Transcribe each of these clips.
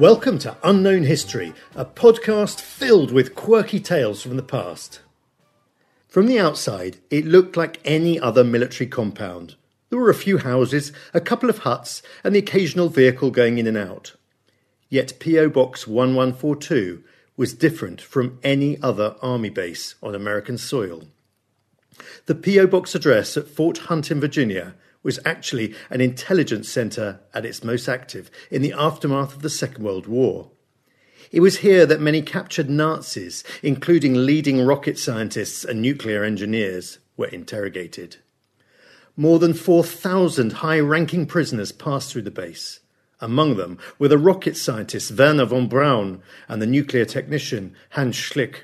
Welcome to Unknown History, a podcast filled with quirky tales from the past. From the outside, it looked like any other military compound. There were a few houses, a couple of huts, and the occasional vehicle going in and out. Yet P.O. Box 1142 was different from any other army base on American soil. The P.O. Box address at Fort Hunt in Virginia was actually an intelligence centre at its most active in the aftermath of the Second World War. It was here that many captured Nazis, including leading rocket scientists and nuclear engineers, were interrogated. More than 4,000 high ranking prisoners passed through the base. Among them were the rocket scientist Wernher von Braun and the nuclear technician Hans Schlick.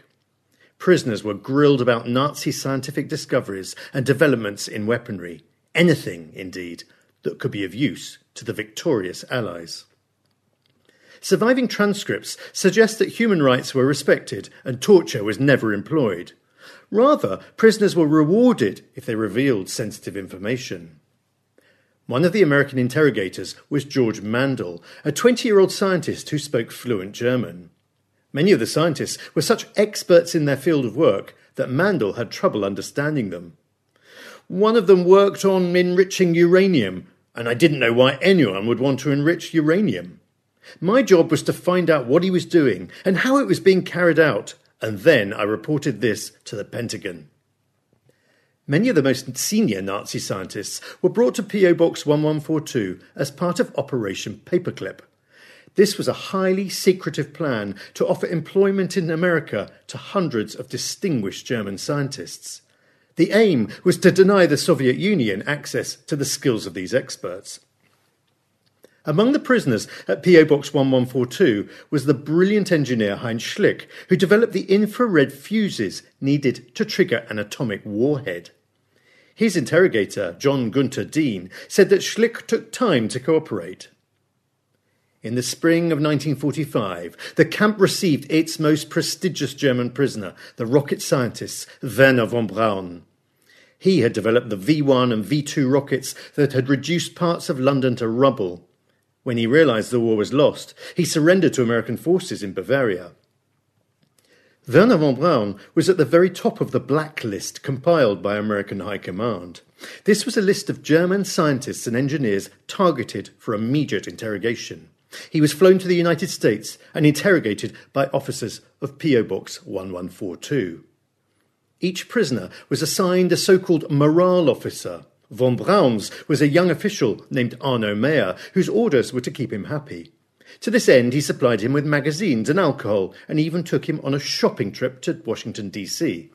Prisoners were grilled about Nazi scientific discoveries and developments in weaponry, anything, indeed, that could be of use to the victorious Allies. Surviving transcripts suggest that human rights were respected and torture was never employed. Rather, prisoners were rewarded if they revealed sensitive information. One of the American interrogators was George Mandel, a 20 year old scientist who spoke fluent German. Many of the scientists were such experts in their field of work that Mandel had trouble understanding them. One of them worked on enriching uranium, and I didn't know why anyone would want to enrich uranium. My job was to find out what he was doing and how it was being carried out, and then I reported this to the Pentagon. Many of the most senior Nazi scientists were brought to PO Box 1142 as part of Operation Paperclip. This was a highly secretive plan to offer employment in America to hundreds of distinguished German scientists. The aim was to deny the Soviet Union access to the skills of these experts. Among the prisoners at PO Box 1142 was the brilliant engineer Heinz Schlick, who developed the infrared fuses needed to trigger an atomic warhead. His interrogator, John Gunther Dean, said that Schlick took time to cooperate. In the spring of 1945, the camp received its most prestigious German prisoner, the rocket scientist Wernher von Braun. He had developed the V 1 and V 2 rockets that had reduced parts of London to rubble. When he realized the war was lost, he surrendered to American forces in Bavaria. Wernher von Braun was at the very top of the blacklist compiled by American High Command. This was a list of German scientists and engineers targeted for immediate interrogation. He was flown to the United States and interrogated by officers of PO Box 1142. Each prisoner was assigned a so called morale officer. Von Braun's was a young official named Arno Mayer, whose orders were to keep him happy. To this end, he supplied him with magazines and alcohol, and even took him on a shopping trip to Washington, D.C.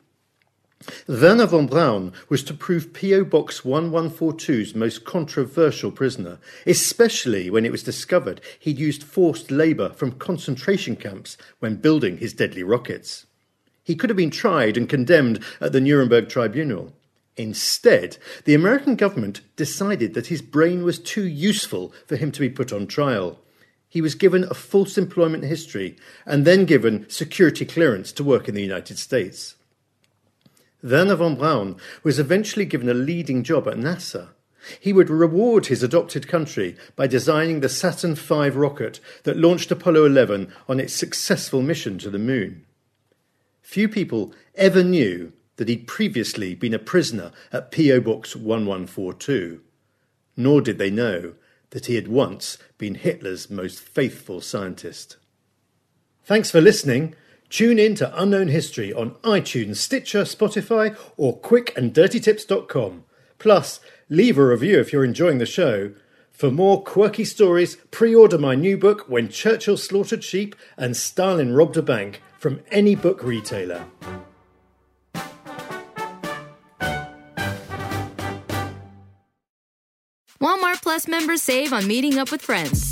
Wernher von Braun was to prove P.O. Box 1142's most controversial prisoner, especially when it was discovered he'd used forced labour from concentration camps when building his deadly rockets. He could have been tried and condemned at the Nuremberg Tribunal. Instead, the American government decided that his brain was too useful for him to be put on trial. He was given a false employment history and then given security clearance to work in the United States. Wernher von Braun was eventually given a leading job at NASA. He would reward his adopted country by designing the Saturn V rocket that launched Apollo 11 on its successful mission to the moon. Few people ever knew that he'd previously been a prisoner at P.O. Box 1142, nor did they know that he had once been Hitler's most faithful scientist. Thanks for listening. Tune in to Unknown History on iTunes, Stitcher, Spotify, or quickanddirtytips.com. Plus, leave a review if you're enjoying the show. For more quirky stories, pre order my new book, When Churchill Slaughtered Sheep and Stalin Robbed a Bank from any book retailer. Walmart Plus members save on meeting up with friends.